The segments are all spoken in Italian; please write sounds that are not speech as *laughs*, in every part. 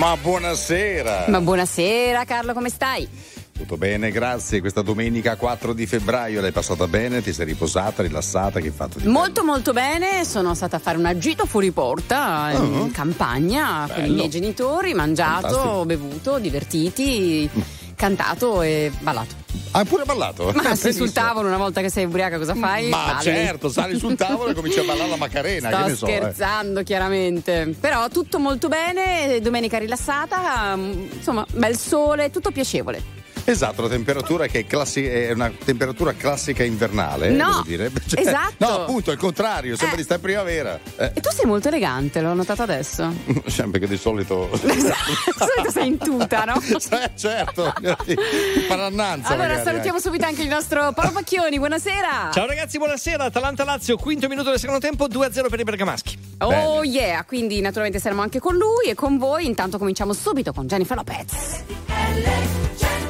Ma buonasera. Ma buonasera Carlo, come stai? Tutto bene, grazie. Questa domenica 4 di febbraio l'hai passata bene? Ti sei riposata, rilassata? Che hai fatto? Di molto bello? molto bene, sono stata a fare una gita fuori porta uh-huh. in oh. campagna bello. con i miei genitori, mangiato, Fantastico. bevuto, divertiti, cantato e ballato. Hai pure ballato? Ma *laughs* sei sul tavolo una volta che sei ubriaca cosa fai? Ma Balli. certo, sali sul tavolo e cominci a ballare la Macarena. Sto che ne so, eh. scherzando, eh. chiaramente. Però tutto molto bene, domenica rilassata, insomma, bel sole, tutto piacevole. Esatto, la temperatura che è, classi- è una temperatura classica invernale. No, dire. *laughs* Cioè, esatto. No, appunto, è il contrario, sembra eh. di stare in primavera. Eh. E tu sei molto elegante, l'ho notato adesso. *laughs* Sempre che di solito... *laughs* di solito sei in tuta, no? eh, certo, parannanza. Allora, magari, salutiamo anche. subito anche il nostro Paolo Pacchioni, buonasera. Ciao ragazzi, buonasera. Atalanta-Lazio, quinto minuto del secondo tempo, 2-0 per i bergamaschi. Oh Bene. yeah, quindi naturalmente saremo anche con lui e con voi. Intanto cominciamo subito con Jennifer Lopez. è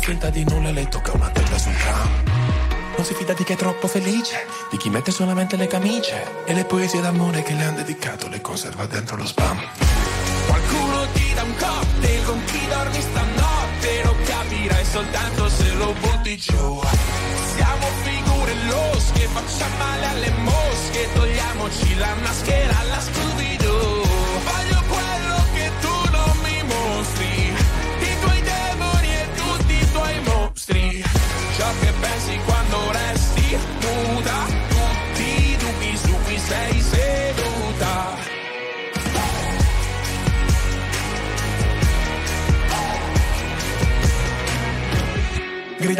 finta di nulla e le tocca una testa sul tram. Non si fida di chi è troppo felice, di chi mette solamente le camicie e le poesie d'amore che le hanno dedicato le conserva dentro lo spam. Qualcuno ti dà un un cocktail con chi dormi stanotte Lo capirai soltanto se lo butti giù Siamo figure losche, facciamo male alle mosche Togliamoci la maschera alla Scooby-Doo Voglio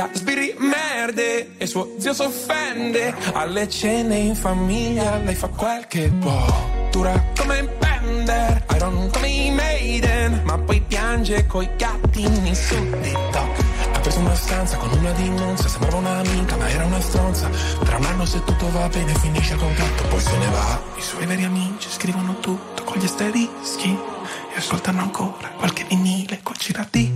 grida sbirri merde e suo zio s'offende. Alle cene in famiglia lei fa quel che può dura come Bender Iron come i Maiden ma poi piange coi gattini su TikTok. Ha preso una stanza con una dimonza sembrava un'amica ma era una stronza. Tra un anno se tutto va bene finisce il contratto poi se ne va. I suoi veri amici scrivono tutto con gli asterischi e ascoltano ancora qualche vinile col giradischi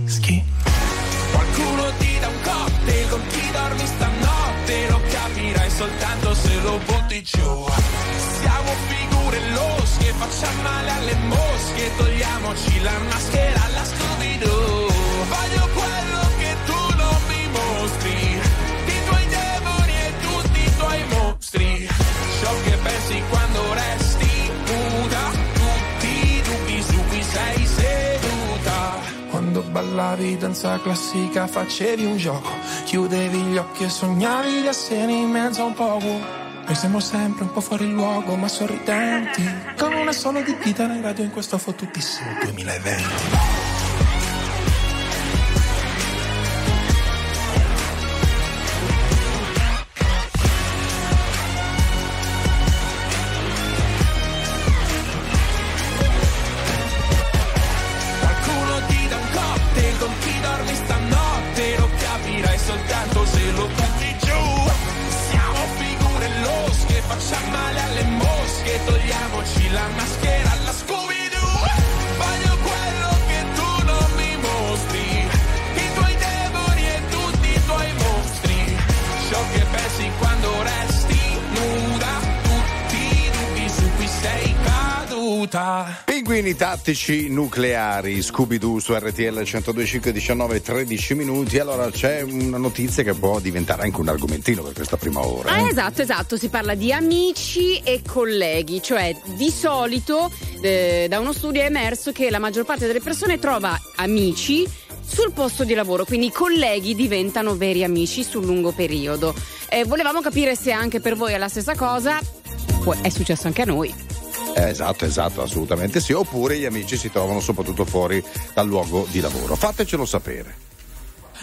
Togliamoci la maschera alla Scooby-Doo. Voglio quello che tu non mi mostri. I tuoi demoni e tutti i tuoi mostri. Ciò che pensi quando resti nuda. Tutti i dubbi su cui sei seduta. Quando ballavi danza classica facevi un gioco. Chiudevi gli occhi e sognavi di essere in mezzo a un poco Noi siamo sempre un po' fuori luogo ma sorridenti. Con una sola di dita nel radio in questo fottutissimo 2020 tattici nucleari, Scooby-Doo su RTL 102.5, 19 13 minuti. Allora c'è una notizia che può diventare anche un argomentino per questa prima ora. Eh? esatto, esatto, si parla di amici e colleghi, cioè di solito eh, da uno studio è emerso che la maggior parte delle persone trova amici sul posto di lavoro, quindi i colleghi diventano veri amici sul lungo periodo. Eh, volevamo capire se anche per voi è la stessa cosa, è successo anche a noi. Eh, esatto, esatto, assolutamente sì. Oppure gli amici si trovano soprattutto fuori dal luogo di lavoro. Fatecelo sapere.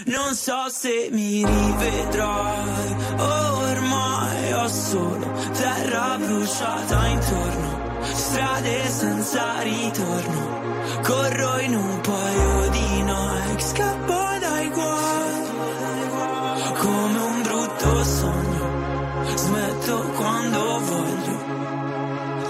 Non so se mi rivedrai, ormai ho solo terra bruciata intorno, strade senza ritorno, corro in un paio di Nike, scappo dai guai, come un brutto sogno, smetto quando voglio.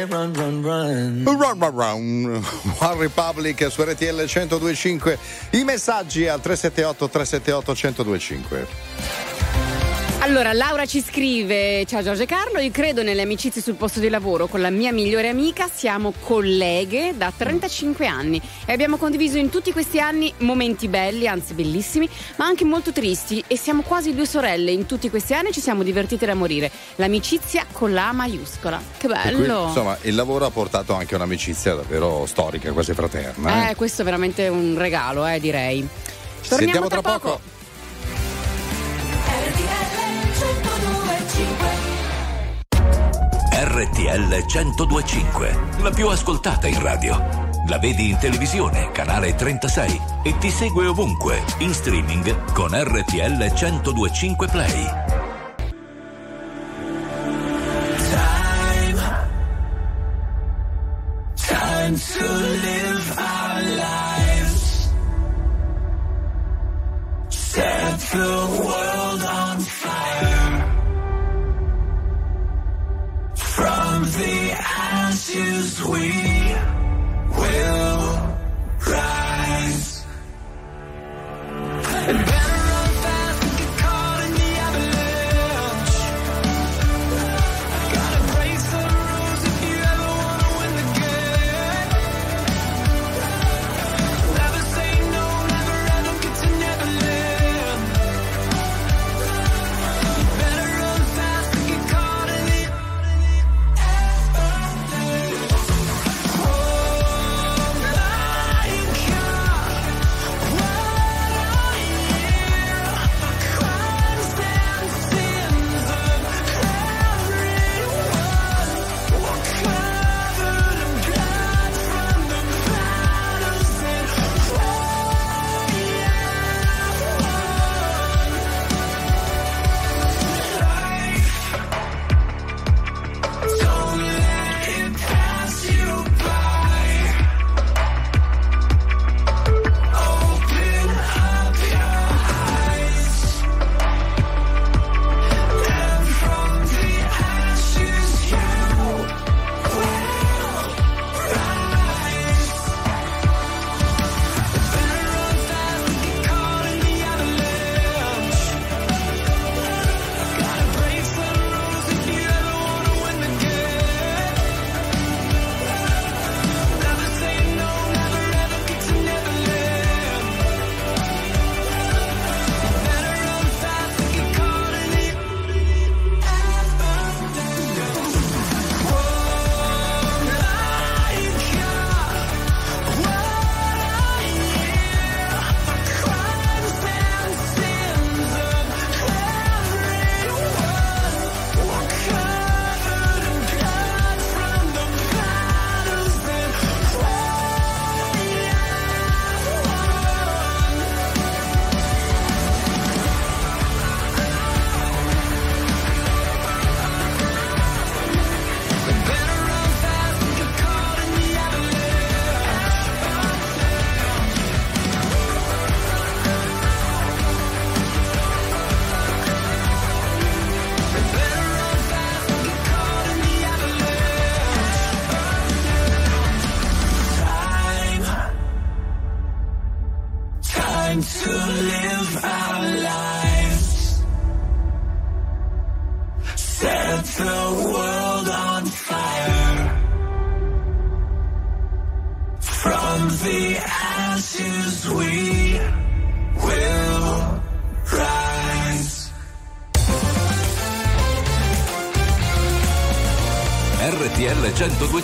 say run run run. Run run run. One Republic su RTL 1025. I messaggi al 378 378 1025. Allora, Laura ci scrive: Ciao Giorgio e Carlo, io credo nelle amicizie sul posto di lavoro con la mia migliore amica. Siamo colleghe da 35 anni e abbiamo condiviso in tutti questi anni momenti belli, anzi bellissimi, ma anche molto tristi. E siamo quasi due sorelle. In tutti questi anni ci siamo divertite da morire. L'amicizia con la maiuscola. Che bello! Qui, insomma, il lavoro ha portato anche un'amicizia davvero storica, quasi fraterna. Eh, eh questo è veramente un regalo, eh, direi. Ci Torniamo sentiamo tra, tra poco. poco. RTL 1025, la più ascoltata in radio. La vedi in televisione, canale 36 e ti segue ovunque, in streaming con RTL 1025 Play. Time. Time to live our lives. Set the world on fire. From the ashes we will rise.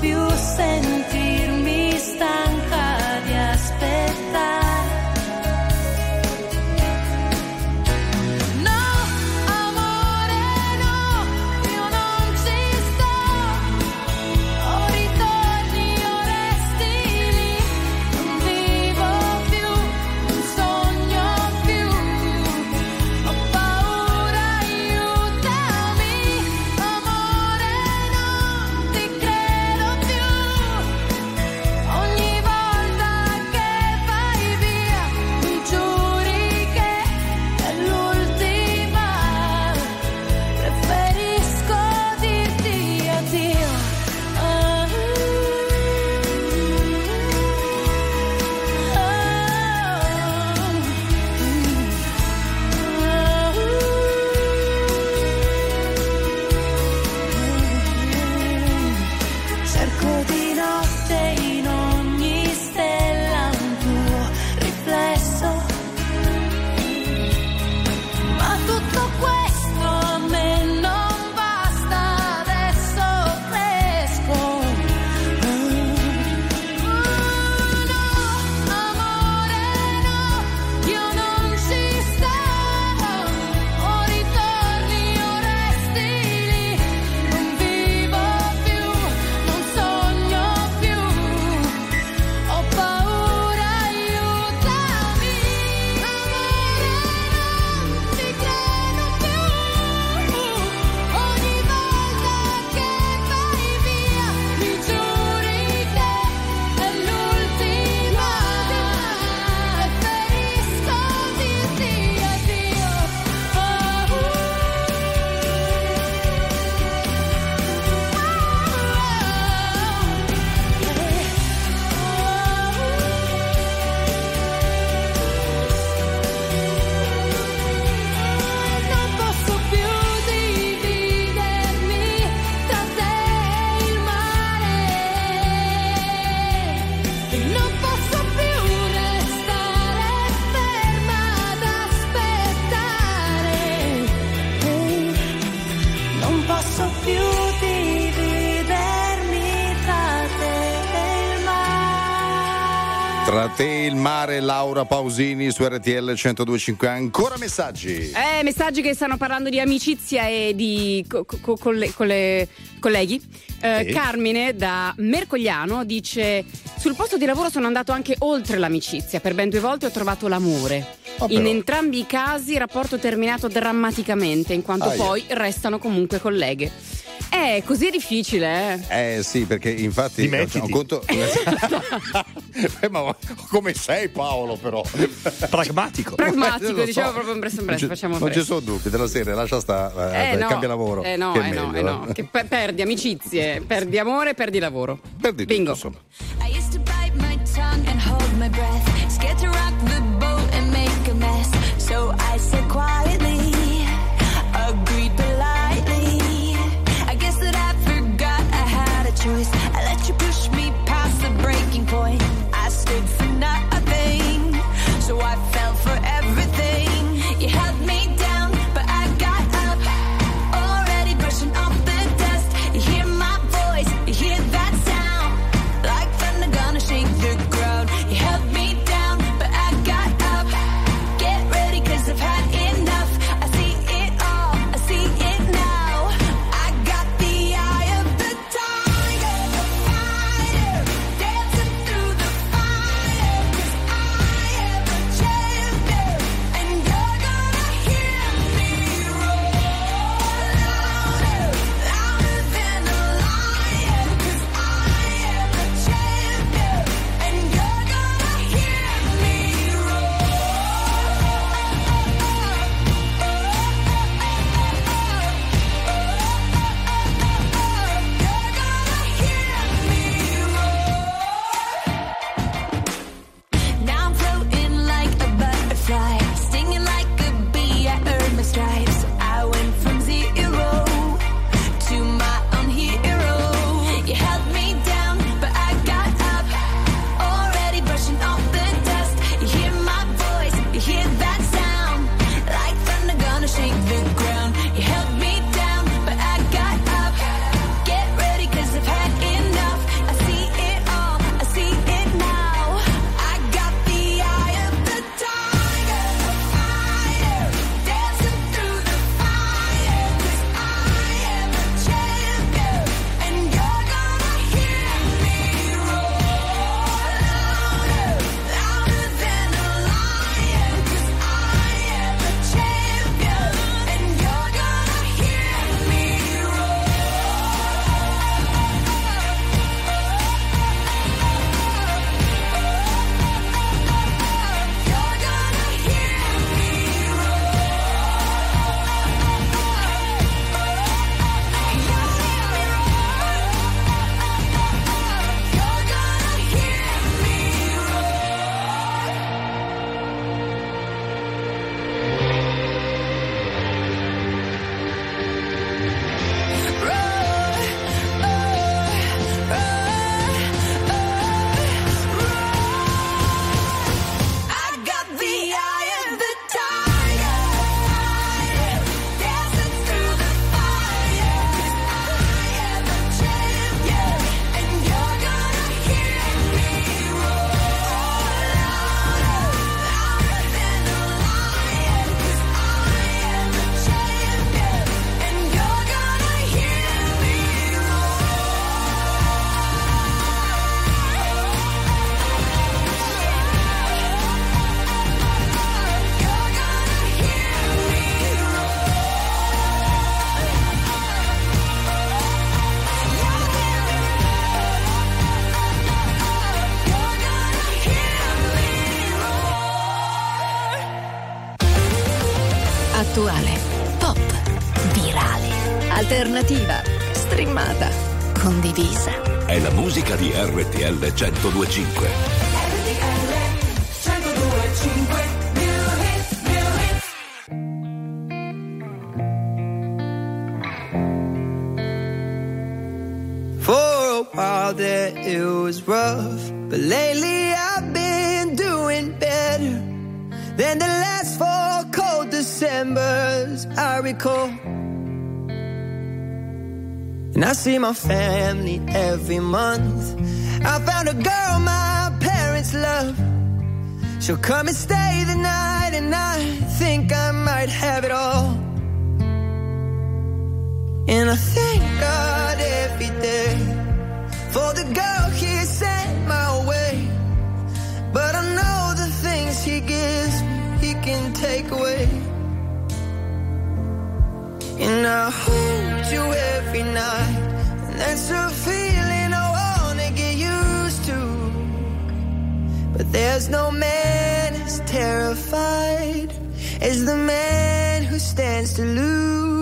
Più sentirmi stanca Laura Pausini su RTL 1025. Ancora messaggi. Eh, messaggi che stanno parlando di amicizia e di co- co- colle- colle- colleghi. Eh, Sì. Carmine da Mercogliano dice: Sul posto di lavoro sono andato anche oltre l'amicizia. Per ben due volte ho trovato l'amore. Oh, In entrambi i casi il rapporto terminato drammaticamente, in quanto Aia. poi restano comunque colleghe. Eh, così è difficile, eh. Eh sì, perché infatti Dimettiti. ho conto. *laughs* Eh, ma come sei Paolo però? Pragmatico. Pragmatico, Eh, diciamo so. proprio in presto in Non presto, ci- facciamo Non ci sono dubbi, della serie, lascia sta, Eh, no. cambia lavoro. Eh no, eh no, eh no. Che pe- perdi amicizie, *laughs* perdi amore, perdi lavoro. Perdi tutto, Bingo. insomma. 1025. RTL 1025 New Hit, New Hit. For a while there it was rough, but lately I've been doing better than the last four cold Decembers I recall. And I see my family every month. I found a girl love. She'll come and stay the night, and I think I might have it all. And I thank God every day for the girl He sent my way. But I know the things He gives me, He can take away. And I hold you every night, and that's a feeling there's no man as terrified as the man who stands to lose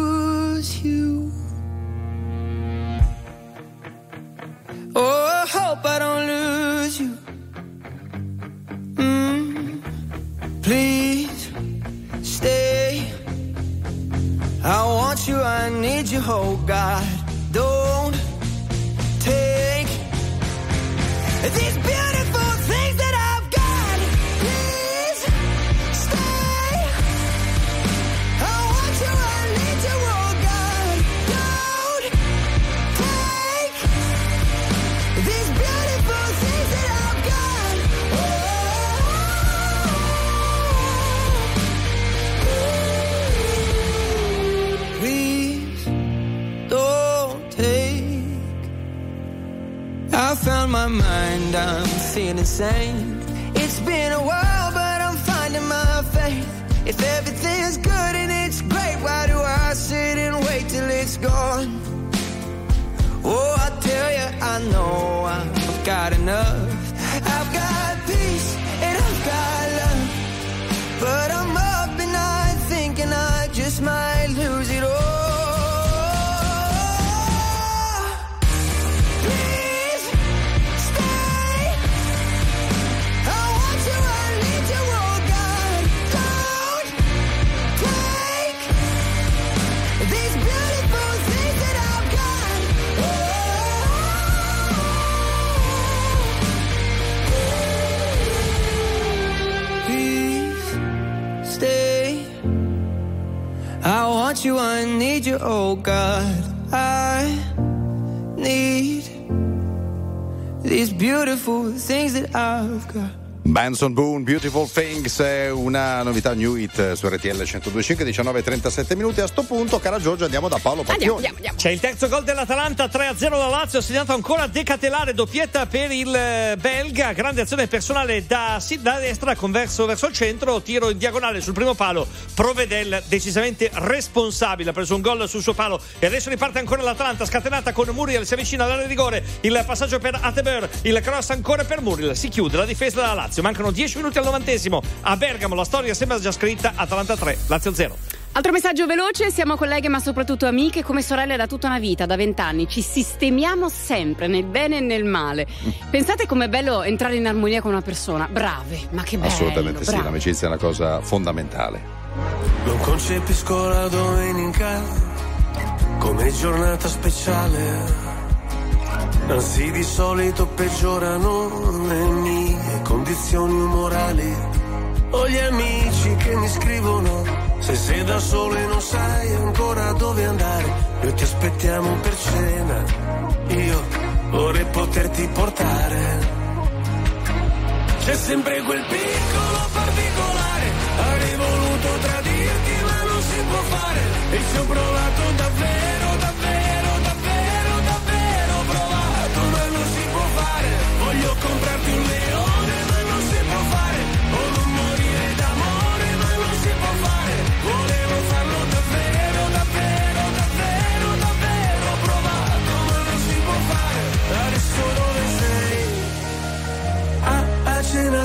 oh God. I need these beautiful things that I've got. Benson Boone, Beautiful Things, una novità new hit su RTL 1025, 19 37 minuti. A sto punto, cara Giorgio, andiamo da Paolo Andiamo, Pacchioni. andiamo, andiamo. C'è il terzo gol dell'Atalanta, 3-0 da Lazio, segnato ancora De Catelare, doppietta per il eh, belga, grande azione personale da, da destra, converso verso il centro, tiro in diagonale sul primo palo, Provedel decisamente responsabile, ha preso un gol sul suo palo e adesso riparte ancora l'Atalanta, scatenata con Muriel, si avvicina all'area di rigore, il passaggio per Atebeur, il cross ancora per Muriel, si chiude la difesa della Lazio, mancano 10 minuti al novantesimo, a Bergamo la storia sembra già scritta, Atalanta 3, Lazio 0. Altro messaggio veloce, siamo colleghe ma soprattutto amiche come sorelle da tutta una vita, da vent'anni, ci sistemiamo sempre nel bene e nel male. Pensate com'è bello entrare in armonia con una persona, brave, ma che bello. Assolutamente sì, brave. l'amicizia è una cosa fondamentale. Non concepisco la domenica come giornata speciale. Anzi, di solito peggiorano le mie condizioni umorali. Ho gli amici che mi scrivono: Se sei da solo e non sai ancora dove andare, noi ti aspettiamo per cena. Io vorrei poterti portare. C'è sempre quel piccolo particolare. Avrei voluto tradirti, ma non si può fare. E ci ho provato davvero, davvero, davvero, davvero provato, ma non si può fare. Voglio comprarti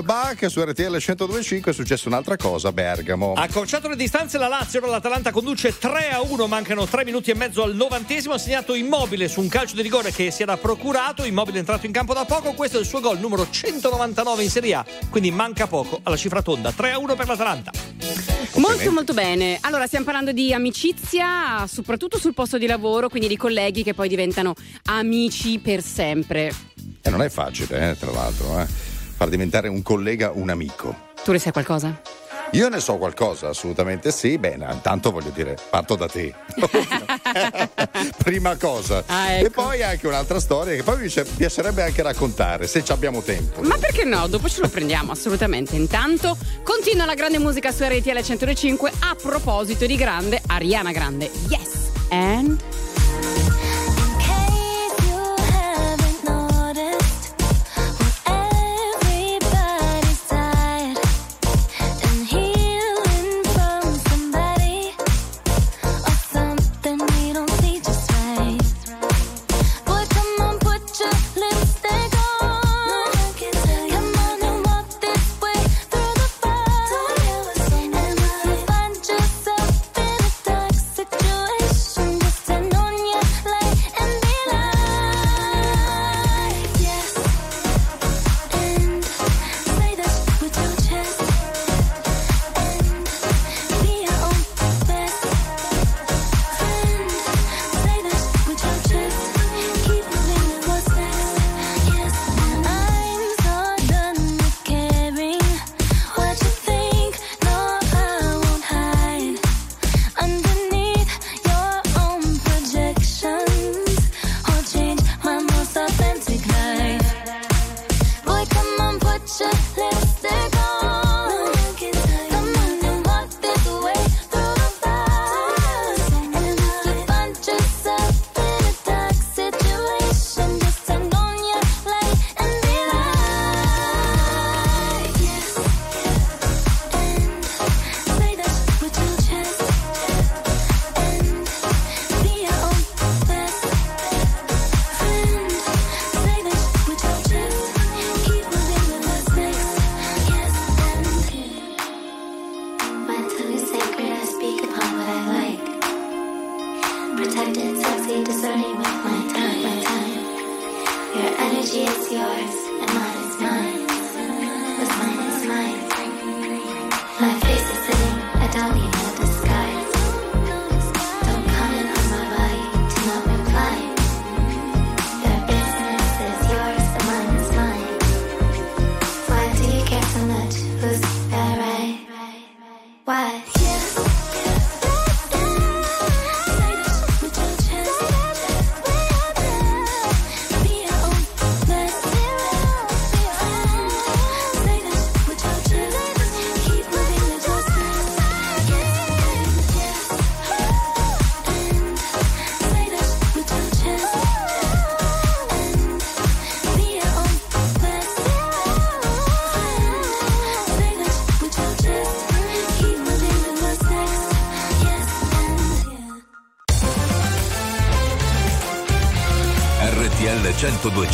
Offenbach su RTL 1025 è successa un'altra cosa a Bergamo. Ha accorciato le distanze la Lazio, ora l'Atalanta conduce 3 a 1, mancano 3 minuti e mezzo al novantesimo, ha segnato Immobile su un calcio di rigore che si era procurato, Immobile è entrato in campo da poco, questo è il suo gol numero 199 in Serie A, quindi manca poco alla cifra tonda, 3 a 1 per l'Atalanta. Molto molto bene. Allora, stiamo parlando di amicizia, soprattutto sul posto di lavoro, quindi di colleghi che poi diventano amici per sempre. E non è facile, eh, tra l'altro, eh, far diventare un collega un amico. Tu ne sai qualcosa? Io ne so qualcosa, assolutamente sì. Bene, intanto voglio dire, parto da te. *laughs* Prima cosa. Ah, ecco. E poi anche un'altra storia che poi mi piace- piacerebbe anche raccontare, se ci abbiamo tempo. Ma perché no? Dopo ce lo prendiamo, assolutamente. Intanto continua la grande musica su RTL 105 a proposito di grande Ariana Grande. Yes! And discerning with my time. My time. Your energy is yours,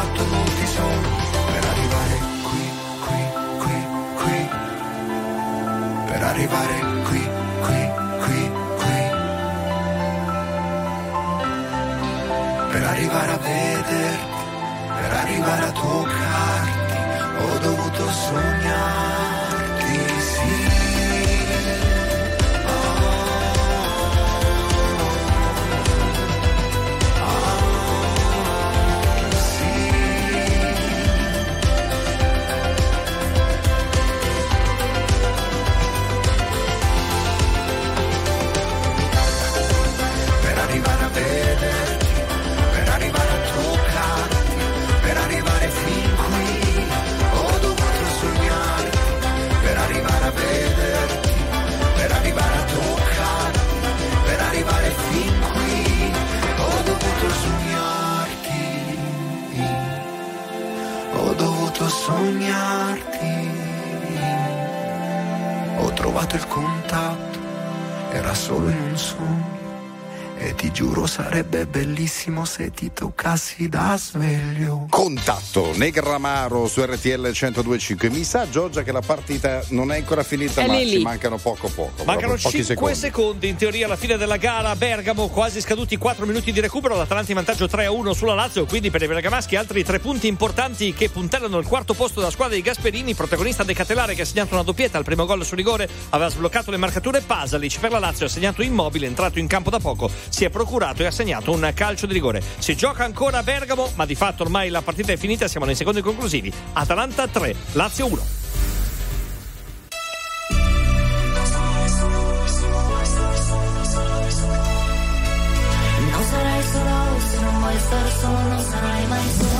Molti sogni per arrivare qui, qui, qui, qui, per arrivare qui, qui, qui, per arrivare a vederti, per arrivare a toccarti, ho dovuto sognarti, il contatto, era solo in un sogno. E ti giuro sarebbe bellissimo se ti toccassi da sveglio. Contatto Negramaro su RTL 1025. Mi sa Giorgia che la partita non è ancora finita, È ma lì ci lì. mancano poco poco. Mancano proprio 5 pochi secondi. in teoria alla fine della gara a Bergamo, quasi scaduti 4 minuti di recupero, l'Atalanta in vantaggio 3 a 1 sulla Lazio, quindi per i bergamaschi altri 3 punti importanti che puntellano il quarto posto della squadra di Gasperini, protagonista De Catelare che ha segnato una doppietta al primo gol su rigore, aveva sbloccato le marcature Pasalic per la Lazio, ha segnato immobile, entrato in campo da poco, si è procurato e ha segnato un calcio di rigore. Si gioca ancora a Bergamo, ma di fatto ormai la partita è finita, siamo nei secondi conclusivi. Atalanta 3, Lazio 1. Non sarai solo se non vuoi stare solo, non sarai mai solo.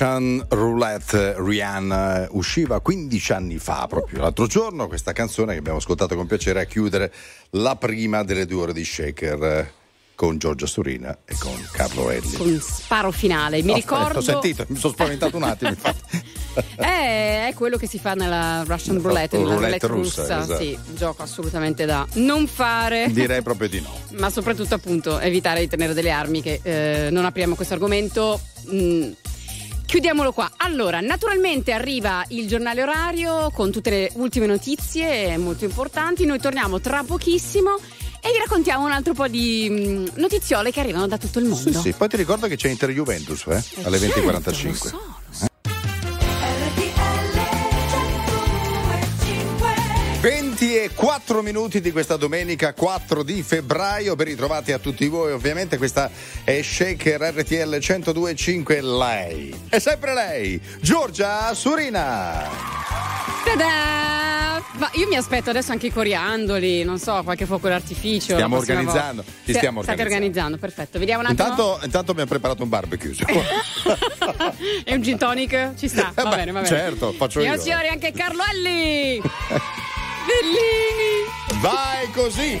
Russian Roulette Rihanna usciva 15 anni fa, proprio l'altro giorno, questa canzone che abbiamo ascoltato con piacere a chiudere la prima delle due ore di Shaker con Giorgia Surina e con Carlo Elli. Con sparo finale. Mi No, ricordo. Ho sentito, mi sono spaventato un attimo. infatti. *laughs* Eh, è quello che si fa nella Russian roulette, nella roulette roulette russa, russa. esatto. Sì, gioco assolutamente da non fare. Direi proprio di no. Ma soprattutto appunto evitare di tenere delle armi che eh, non apriamo questo argomento. Mm, Chiudiamolo qua. Allora, naturalmente arriva il giornale orario con tutte le ultime notizie molto importanti. Noi torniamo tra pochissimo e vi raccontiamo un altro po' di mm, notiziole che arrivano da tutto il mondo. Sì, sì. Poi ti ricordo che c'è Inter Juventus eh? alle certo, 20.45. lo Eh? E 4 minuti di questa domenica 4 di febbraio, ben ritrovati a tutti voi ovviamente, questa è Shaker RTL 102.5, lei, è sempre lei, Giorgia Surina. Ta-da! Ma io mi aspetto adesso anche i coriandoli, non so, qualche fuoco d'artificio. Stiamo organizzando, volta. ci stiamo State organizzando, perfetto. Vediamo un attimo. Intanto, intanto abbiamo preparato un barbecue. E *laughs* un gin tonic ci sta. Va Eh beh, bene, va bene. certo, faccio Signore io. signori, anche Carlo Elli! *laughs* Bellini! Vai così!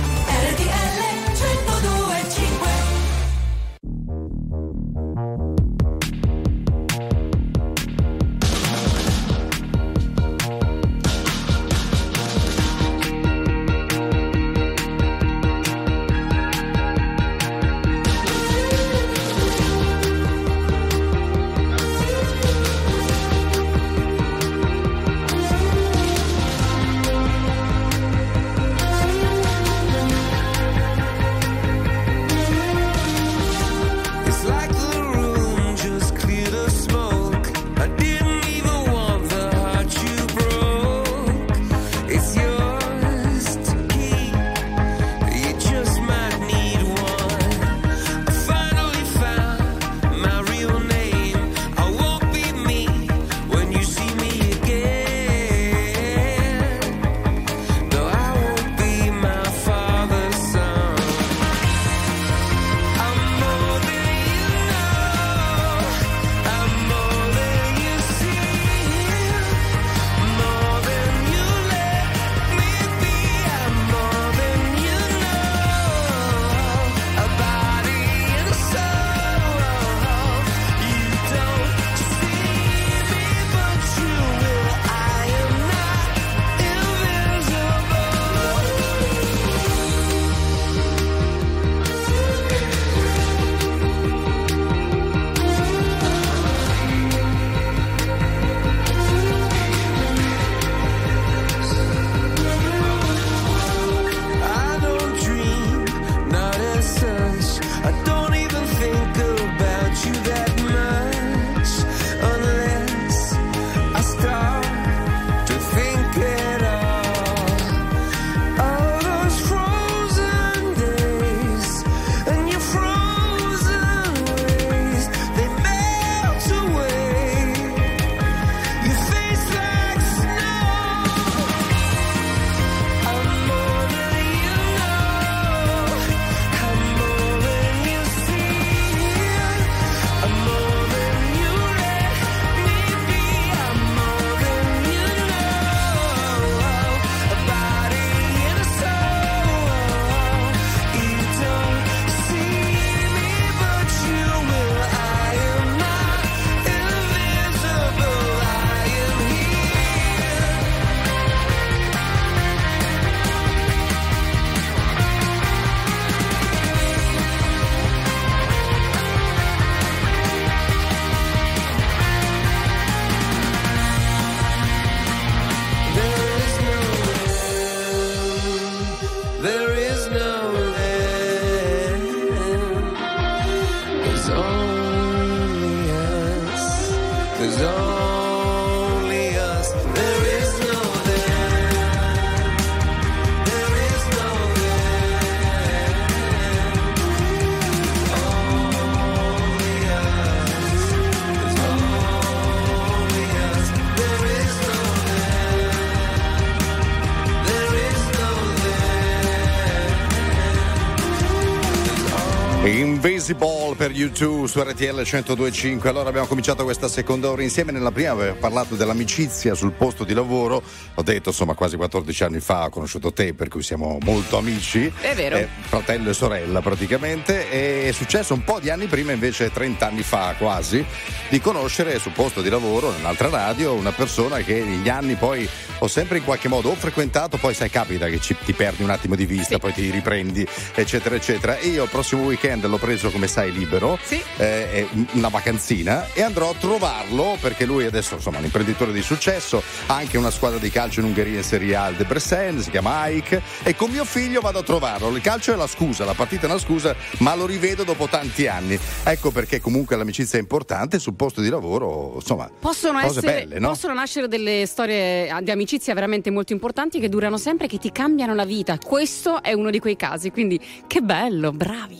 Invisible per YouTube su RTL 1025. Allora abbiamo cominciato questa seconda ora insieme. Nella prima avevo parlato dell'amicizia sul posto di lavoro. Ho detto, insomma, quasi 14 anni fa ho conosciuto te, per cui siamo molto amici. È vero. Eh, fratello e sorella praticamente. E è successo un po' di anni prima, invece 30 anni fa quasi, di conoscere sul posto di lavoro, in un'altra radio, una persona che negli anni poi ho sempre in qualche modo o frequentato, poi sai capita che ci- ti perdi un attimo di vista, poi ti riprendi, eccetera, eccetera. E io il prossimo weekend l'ho preso come sai libero, eh, è una vacanzina e andrò a trovarlo perché lui adesso insomma è un imprenditore di successo, ha anche una squadra di calcio in Ungheria in Serie A, il Debrecen, si chiama Ike e con mio figlio vado a trovarlo. Il calcio è la scusa, la partita è una scusa, ma lo rivedo dopo tanti anni. Ecco perché comunque l'amicizia è importante sul posto di lavoro, insomma, Possono, essere, belle, no? possono nascere delle storie ah, di amicizia veramente molto importanti che durano sempre e che ti cambiano la vita. Questo è uno di quei casi, quindi che bello, bravi.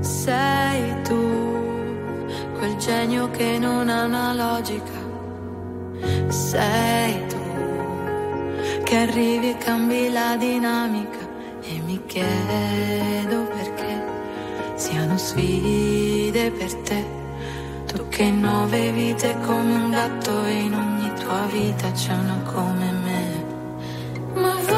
Sei tu, quel genio che non ha una logica. Sei tu, che arrivi e cambi la dinamica. E mi chiedo perché siano sfide per te. Tu che nove vite come un gatto in ogni tua vita c'è una come me. Ma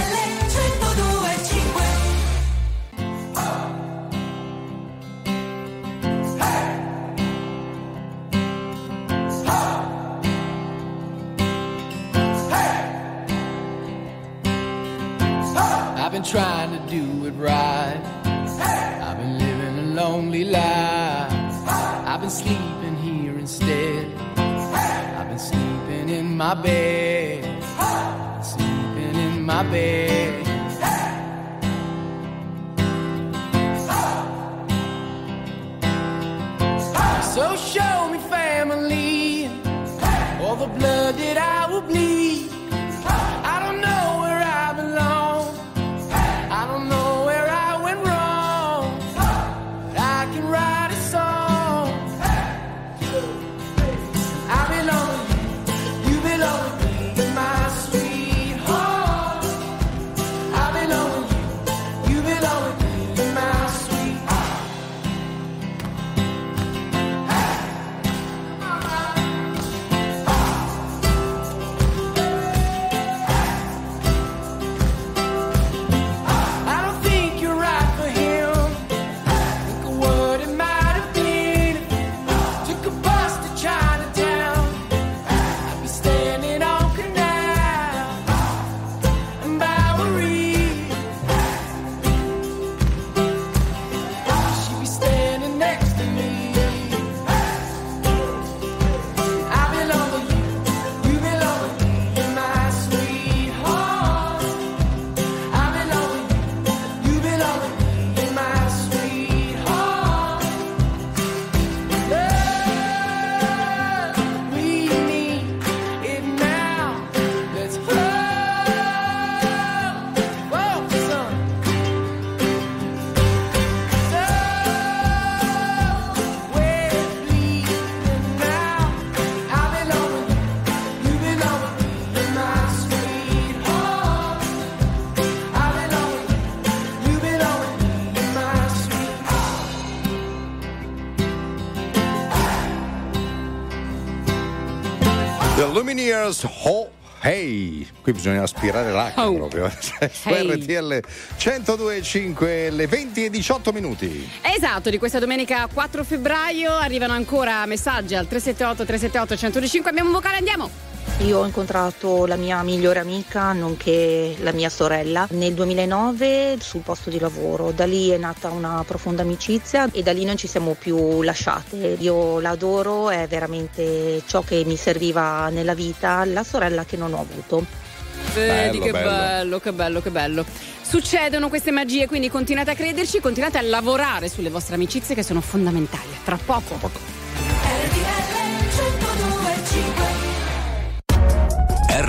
Lumineers Ho Hey, qui bisogna aspirare l'acqua Oh. proprio. Cioè, *laughs* Su Hey. RTL 102.5, le 20 e 18 minuti. Esatto, di questa domenica 4 febbraio arrivano ancora messaggi al 378 378 125. Abbiamo un vocale, andiamo. Io ho incontrato la mia migliore amica, nonché la mia sorella, nel 2009 sul posto di lavoro. Da lì è nata una profonda amicizia e da lì non ci siamo più lasciate. Io l'adoro, è veramente ciò che mi serviva nella vita, la sorella che non ho avuto. Vedi Bello, che bello. bello, che bello, che bello. Succedono queste magie, quindi continuate a crederci, continuate a lavorare sulle vostre amicizie che sono fondamentali. Tra poco.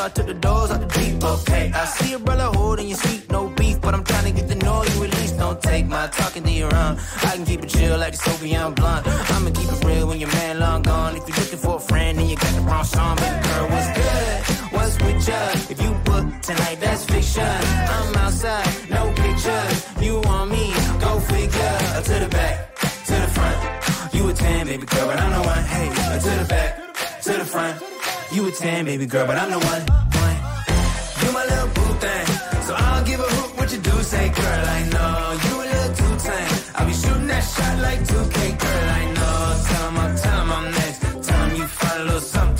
I took the doors out the deep. Okay, I see a brother holding your seat, no beef, but I'm trying to get the know you. Don't take my talking to your own. I can keep it chill like a Soviet blunt. I'ma keep it real when your man long gone. If you're looking for a friend and you got the wrong song, baby girl, what's good? What's with ya? If you book tonight, that's fiction. I'm outside, no pictures. You want me? Go figure. To the back, to the front. You a 10, baby girl, but I'm the one. Hey, to the back, to the front. You a 10, baby girl, but I'm the one. one. You my little boo thing. So I don't give a hoot what you do. Say, girl, I know you a little too tame. I'll be shooting that shot like 2K, girl, I know. 'em I'm, 'em I'm next. Tell 'em you little something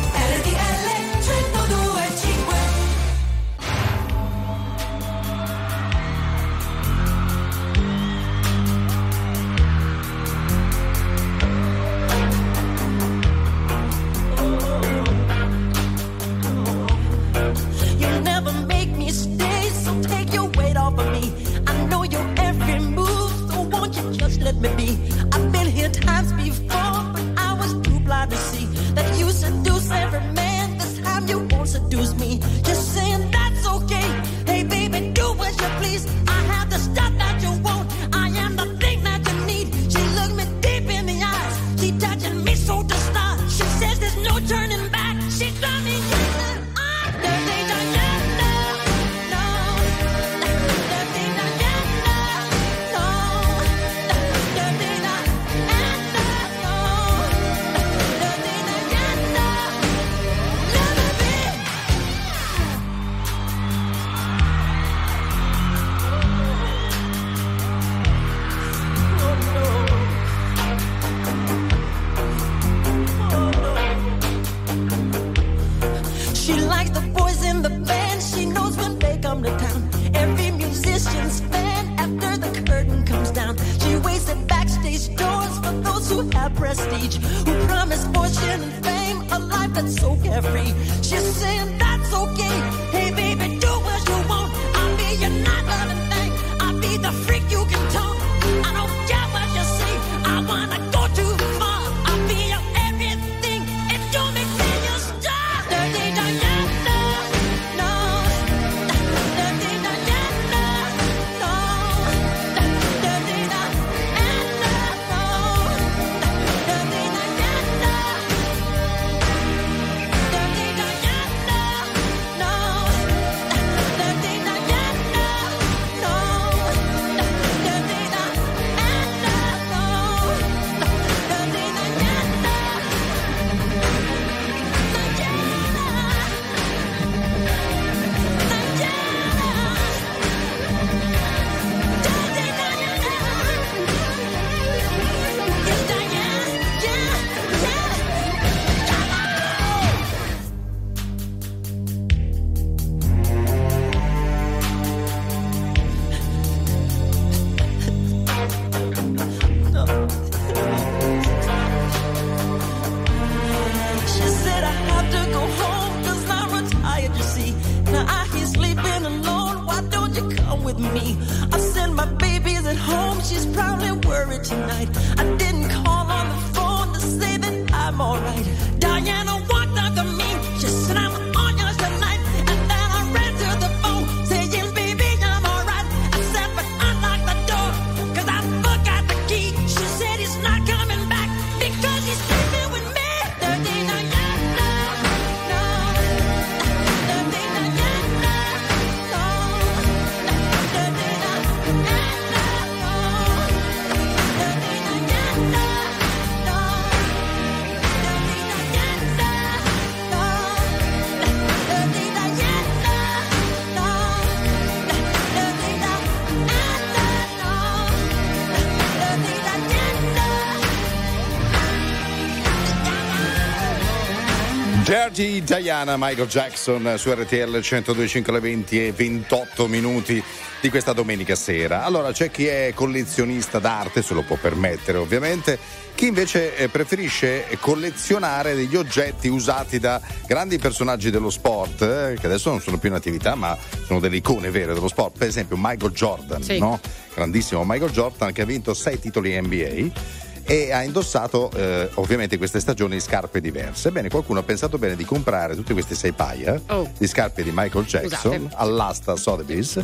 Dirty Diana, Michael Jackson su RTL 102.5 alle 20 e 28 minuti di questa domenica sera. Allora c'è chi è collezionista d'arte, se lo può permettere ovviamente, chi invece eh, preferisce collezionare degli oggetti usati da grandi personaggi dello sport, eh, che adesso non sono più in attività ma sono delle icone vere dello sport, per esempio Michael Jordan, Sì. no? grandissimo Michael Jordan che ha vinto sei titoli NBA e ha indossato eh, ovviamente queste stagioni scarpe diverse. Ebbene, qualcuno ha pensato bene di comprare tutte queste sei paia Oh. di scarpe di Michael Jackson Scusate. all'asta Sotheby's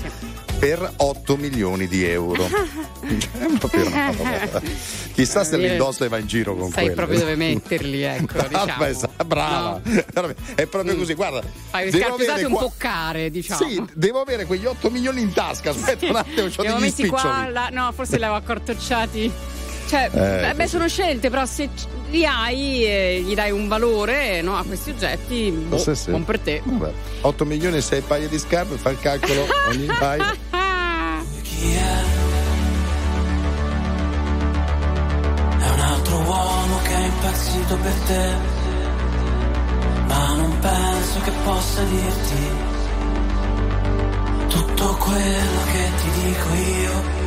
per 8 milioni di euro. *laughs* Chissà se li indossa e va in giro con Sai quello. proprio dove metterli, ecco. *laughs* Ah, diciamo. brava, è proprio così. Guarda, Fai le scarpe usate un qua- po' care, diciamo. Sì, devo avere quegli 8 milioni in tasca. Aspetta un attimo, avevo degli messi qua, spiccioli. là- no, forse li avevo accortocciati. Cioè, Eh, eh, beh, sono scelte, però se li hai e gli dai un valore no, a questi oggetti, boh, Sì, sì. buon per te. Vabbè, 8 milioni e 6 paia di scarpe, fa il calcolo ogni *laughs* paio. È un altro uomo che è impazzito per te, ma non penso che possa dirti tutto quello che ti dico io.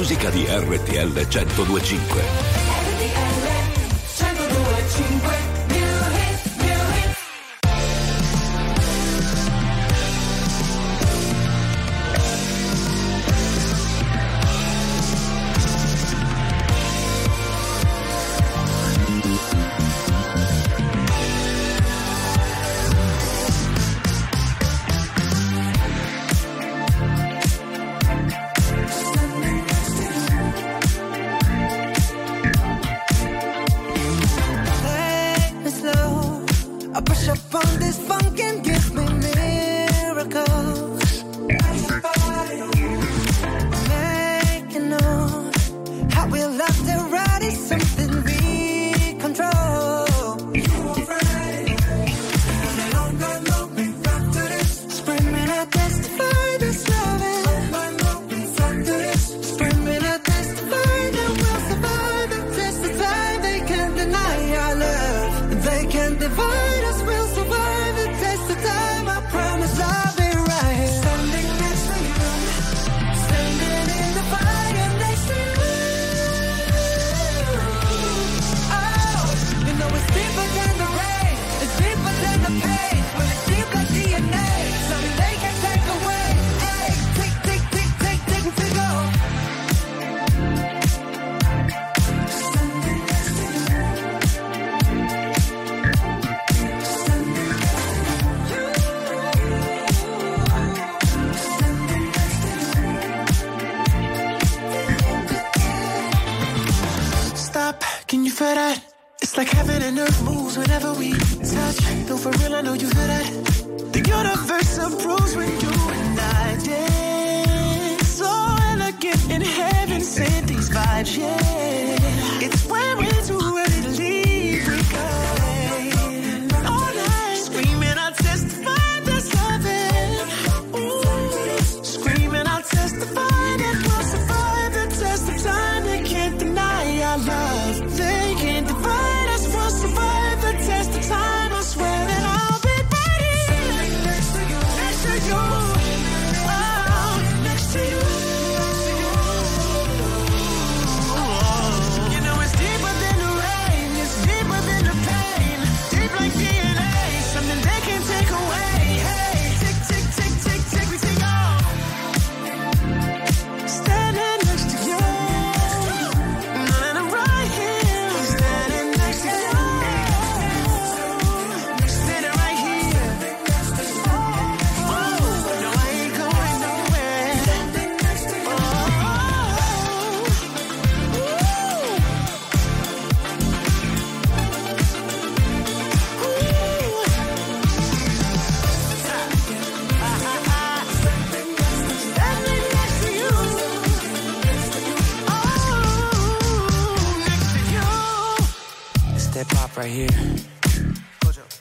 Musica di RTL 1025.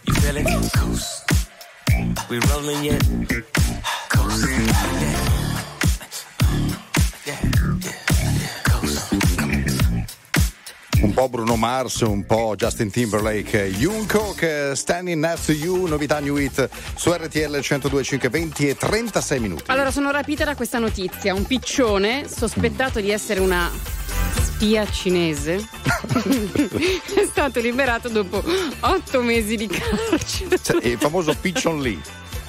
You feel it? Coast. We rolling yet? Coast. Un po' Bruno Mars, un po' Justin Timberlake, Jungkook, Standing Next to You, novità New Hit su RTL 102.5, 20 e 36 minuti. Allora, sono rapita da questa notizia. Un piccione sospettato di essere una spia cinese *laughs* è stato liberato dopo otto mesi di carcere. Cioè, il famoso Piccion Lee.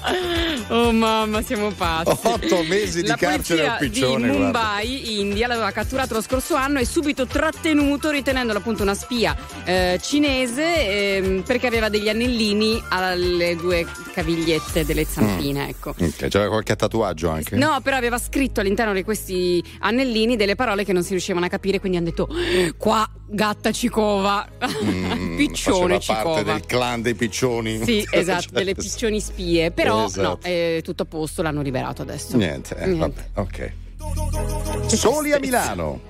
*laughs* Oh mamma, siamo pazzi. Otto mesi di La carcere al polizia piccione, di guarda. Mumbai, India, l'aveva catturato lo scorso anno e subito trattenuto ritenendolo appunto una spia eh, cinese ehm, perché aveva degli anellini alle due cavigliette delle zampine, ecco. Ok, c'era qualche tatuaggio anche? No, però aveva scritto all'interno di questi anellini delle parole che non si riuscivano a capire, quindi hanno detto qua gatta cicova, Mm, *laughs* piccione faceva parte cicova. del clan dei piccioni. Sì, *laughs* esatto, Cioè, delle piccioni spie, però Esatto. no, è tutto a posto, l'hanno liberato adesso. Niente, eh, Niente. vabbè, ok. Soli a Milano.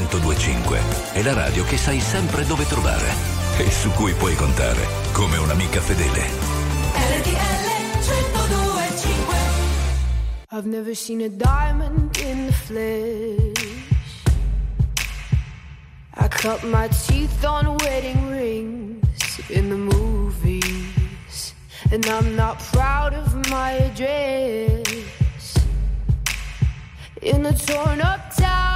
1025 è la radio che sai sempre dove trovare e su cui puoi contare come un'amica fedele. RTL 1025 I've never seen a diamond in the flesh. cut my teeth on wedding rings in the movies. And I'm not proud of my address. In a torn up town,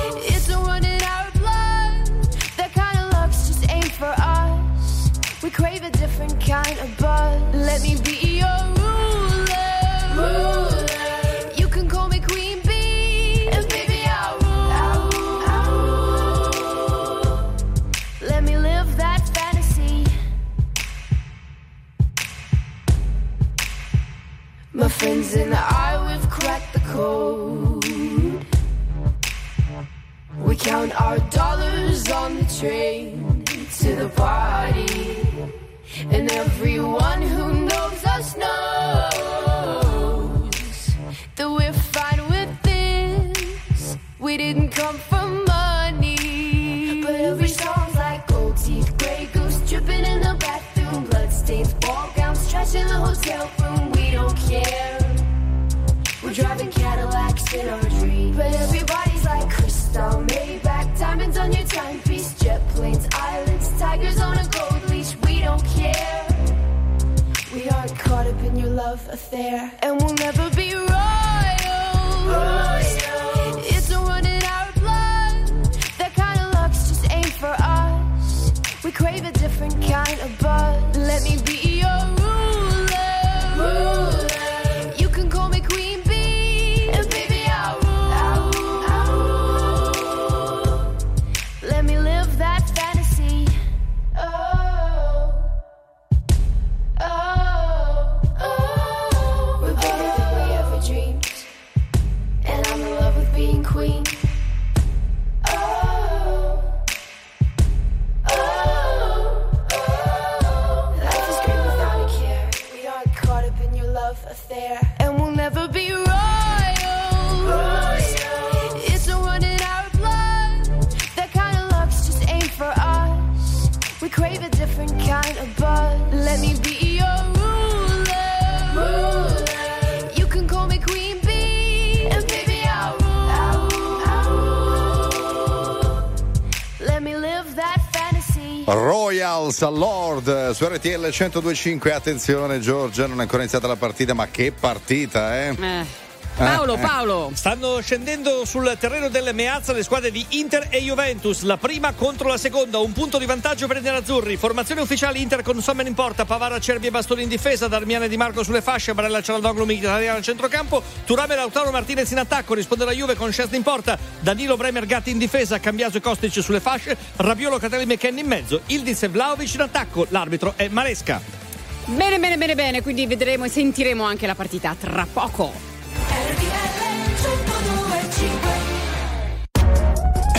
crave a different kind of buzz. Let me be your ruler. You can call me Queen Bee, and baby I'll rule. Let me live that fantasy. My friends and I, we've cracked the code. We count our dollars on the train to the party. And everyone who knows us knows that we're fine with this. We didn't come for money. But every song's like gold teeth, gray goose dripping in the bathroom, bloodstains, ball gowns, trash in the hotel room. We don't care. We're driving Cadillacs in our dreams. But everybody's like crystal, Maybach, diamonds on your timepiece, jet planes, islands, tigers on a gold caught up in your love affair, and we'll never be royal. It's a run in our blood. That kind of luck's just ain't for us. We crave a different kind of buzz. Let me be Royals all'Ord su RTL 1025. Attenzione, Giorgia, non è ancora iniziata la partita, ma che partita, eh? Eh. Paolo, Eh, eh. Paolo. Stanno scendendo sul terreno delle Meazza le squadre di Inter e Juventus, la prima contro la seconda, un punto di vantaggio per i nerazzurri. Formazione ufficiale Inter con Sommer in porta, Pavara, Cerbi e Bastoni in difesa, Darmiane Di Marco sulle fasce, Barella Cialandoglu, Mkhitaryan al centrocampo, Turame Lautaro Martinez in attacco, risponde la Juve con Scesni in porta, Danilo Bremer Gatti in difesa, Cambiaso e Kostic sulle fasce, Rabiolo Catelli McKenny in mezzo, Ildiz e Vlaovic in attacco, l'arbitro è Maresca. Bene, bene, bene, bene. Quindi vedremo e sentiremo anche la partita tra poco.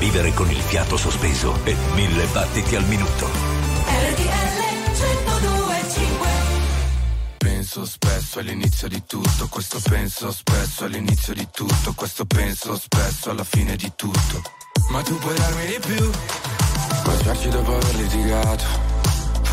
vivere con il fiato sospeso e mille battiti al minuto. RTL 1025 Penso spesso all'inizio di tutto, questo penso spesso all'inizio di tutto, questo penso spesso alla fine di tutto. Ma tu puoi darmi di più, baciarci dopo aver litigato.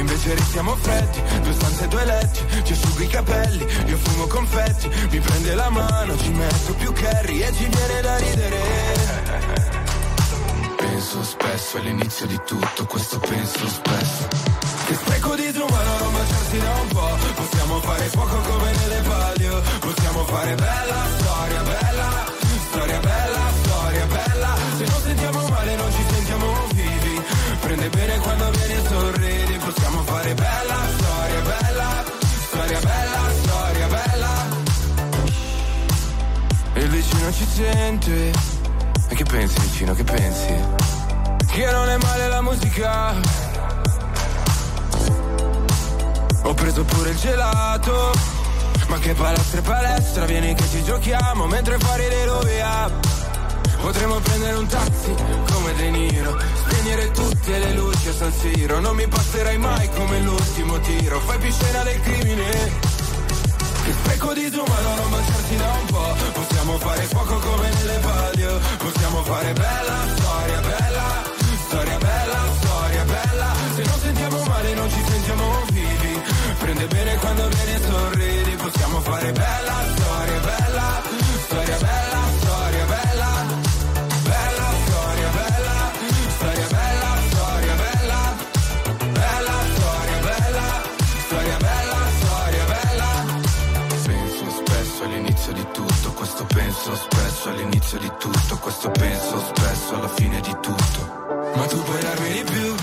invece restiamo freddi. Due stanze e due letti Ci asciugo i capelli Io fumo confetti. Mi prende la mano Ci metto più curry E ci viene da ridere. Penso spesso all'inizio di tutto Questo penso spesso. Che spreco di umano non baciarsi da un po' Possiamo fare fuoco come nelle palio. Possiamo fare bella storia, bella Storia bella, storia bella. Se non sentiamo male non ci sentiamo vivi. Prende bene quando vieni e sorridi Possiamo fare bella storia, bella Storia bella, storia bella. Il vicino ci sente. E che pensi vicino, che pensi? Che non è male la musica. Ho preso pure il gelato. Ma che palestra e palestra Vieni che ci giochiamo Mentre fuori le rovea Potremmo prendere un taxi come De Niro. Spegnere tutte le luci a San Siro. Non mi passerai mai come l'ultimo tiro. Fai più scena del crimine. Che di umano non baciarsi da un po' Possiamo fare fuoco come nelle palio. Possiamo fare bella storia, bella. Storia bella, storia bella. Se non sentiamo male non ci sentiamo vivi. Prende bene quando vieni e sorridi. Possiamo fare bella storia, bella di tutto, questo penso spesso alla fine di tutto. Ma tu puoi darmi di più.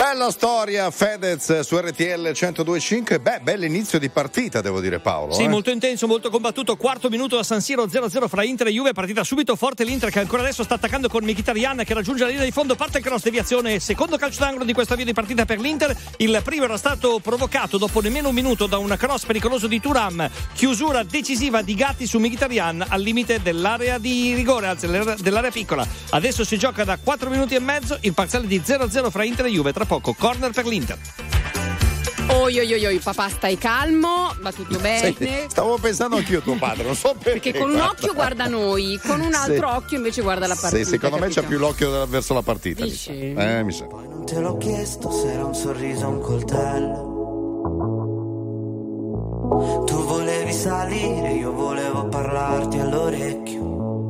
Bella storia, Fedez su RTL 1025. Beh, bell'inizio di partita, devo dire, Paolo. Sì, eh? molto intenso, molto combattuto. Quarto minuto da San Siro 0-0 fra Inter e Juve. Partita subito forte l'Inter che ancora adesso sta attaccando con Mkhitaryan che raggiunge la linea di fondo. Parte il cross deviazione. Secondo calcio d'angolo di questa via di partita per l'Inter. Il primo era stato provocato dopo nemmeno un minuto da un cross pericoloso di Turam. Chiusura decisiva di Gatti su Mkhitaryan al limite dell'area di rigore, anzi dell'area piccola. Adesso si gioca da 4 minuti e mezzo. Il parziale di 0-0 fra Inter e Juve. Tra poco corner per l'Inter. Oi, oi, oi, oi, papà, stai calmo, va tutto bene. Sì, stavo pensando anch'io tuo padre, non so *laughs* perché. Perché con un guarda. occhio guarda noi, con un altro Sì. occhio invece guarda la partita. Sì, secondo me c'ha più l'occhio verso la partita. mi sa. Dici? Eh, mi sa. Non te l'ho chiesto se era un sorriso o un coltello. Tu volevi salire, io volevo parlarti all'orecchio.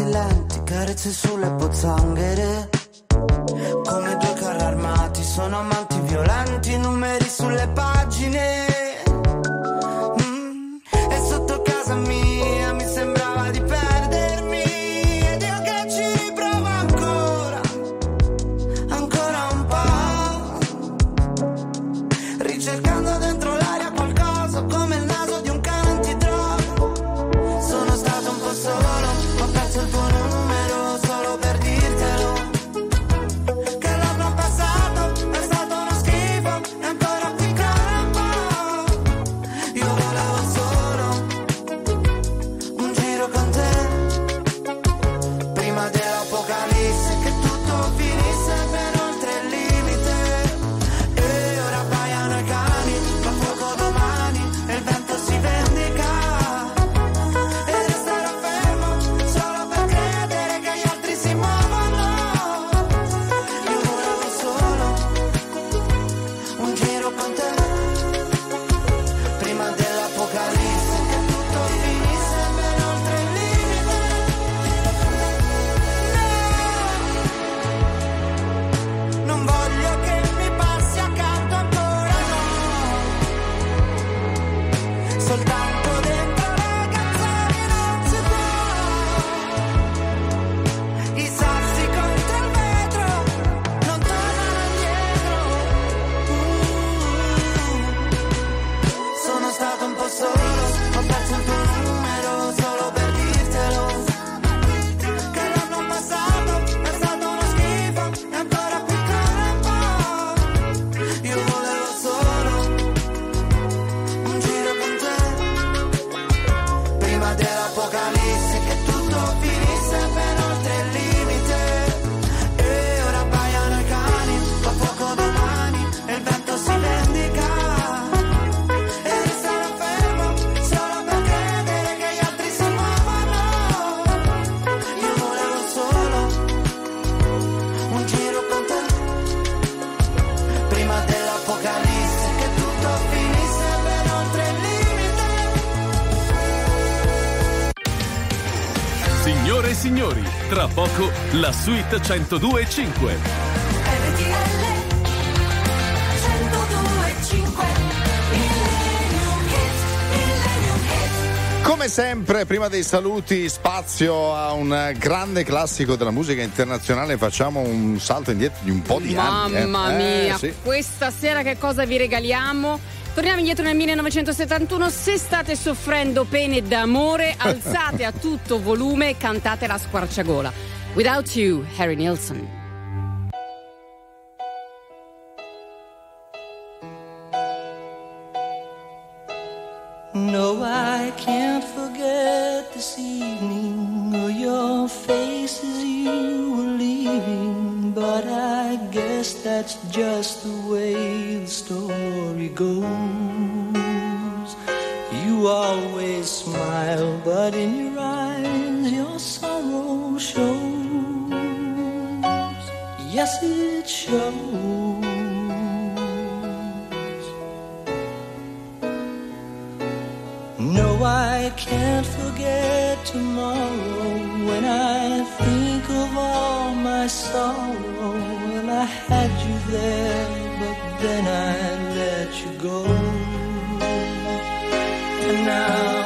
I tuoi passi lenti, carezze sulle pozzanghere. Come due carri armati, sono amanti violenti, numeri sulle pagine. Mm, E sotto casa mia la suite 102.5. RTL 102.5 Millennium Hit, Millennium Hit. Come sempre, prima dei saluti, spazio a un grande classico della musica internazionale. Facciamo un salto indietro di un po' di anni. eh. Mamma Eh, mia, sì. questa sera che cosa vi regaliamo? Torniamo indietro nel 1971. Se state soffrendo pene d'amore, *laughs* alzate a tutto volume e cantate la squarciagola. Without You, Harry Nilsson. Yes, it shows. No, I can't forget tomorrow when I think of all my sorrow. Well, I had you there, but then I let you go. And now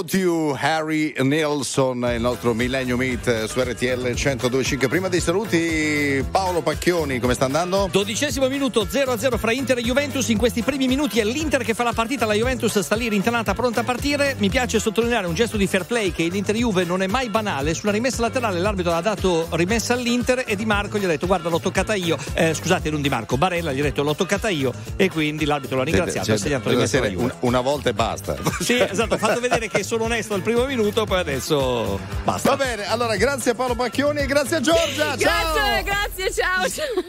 Without You, Harry Nilsson, il nostro Millennium Hit su RTL 102.5. Prima dei saluti, Paolo Pacchioni, come sta andando? Dodicesimo minuto 0-0 fra Inter e Juventus. In questi primi minuti è l'Inter che fa la partita, la Juventus sta lì rintanata pronta a partire. Mi piace sottolineare un gesto di fair play che l'Inter Juve non è mai banale. Sulla rimessa laterale l'arbitro ha dato rimessa all'Inter e Di Marco gli ha detto guarda l'ho toccata io. Eh, scusate, non Di Marco, Barella gli ha detto l'ho toccata io e quindi l'arbitro l'ha ringraziato e ha segnato rimessa alla essere Juve. un- una volta e basta. *laughs* Sì, esatto, ho fatto vedere che sono onesto al primo minuto, poi adesso basta. Va bene, allora grazie a Paolo Pacchioni e grazie a Giorgia. Ciao! Grazie, grazie, ciao. Ciao. *laughs*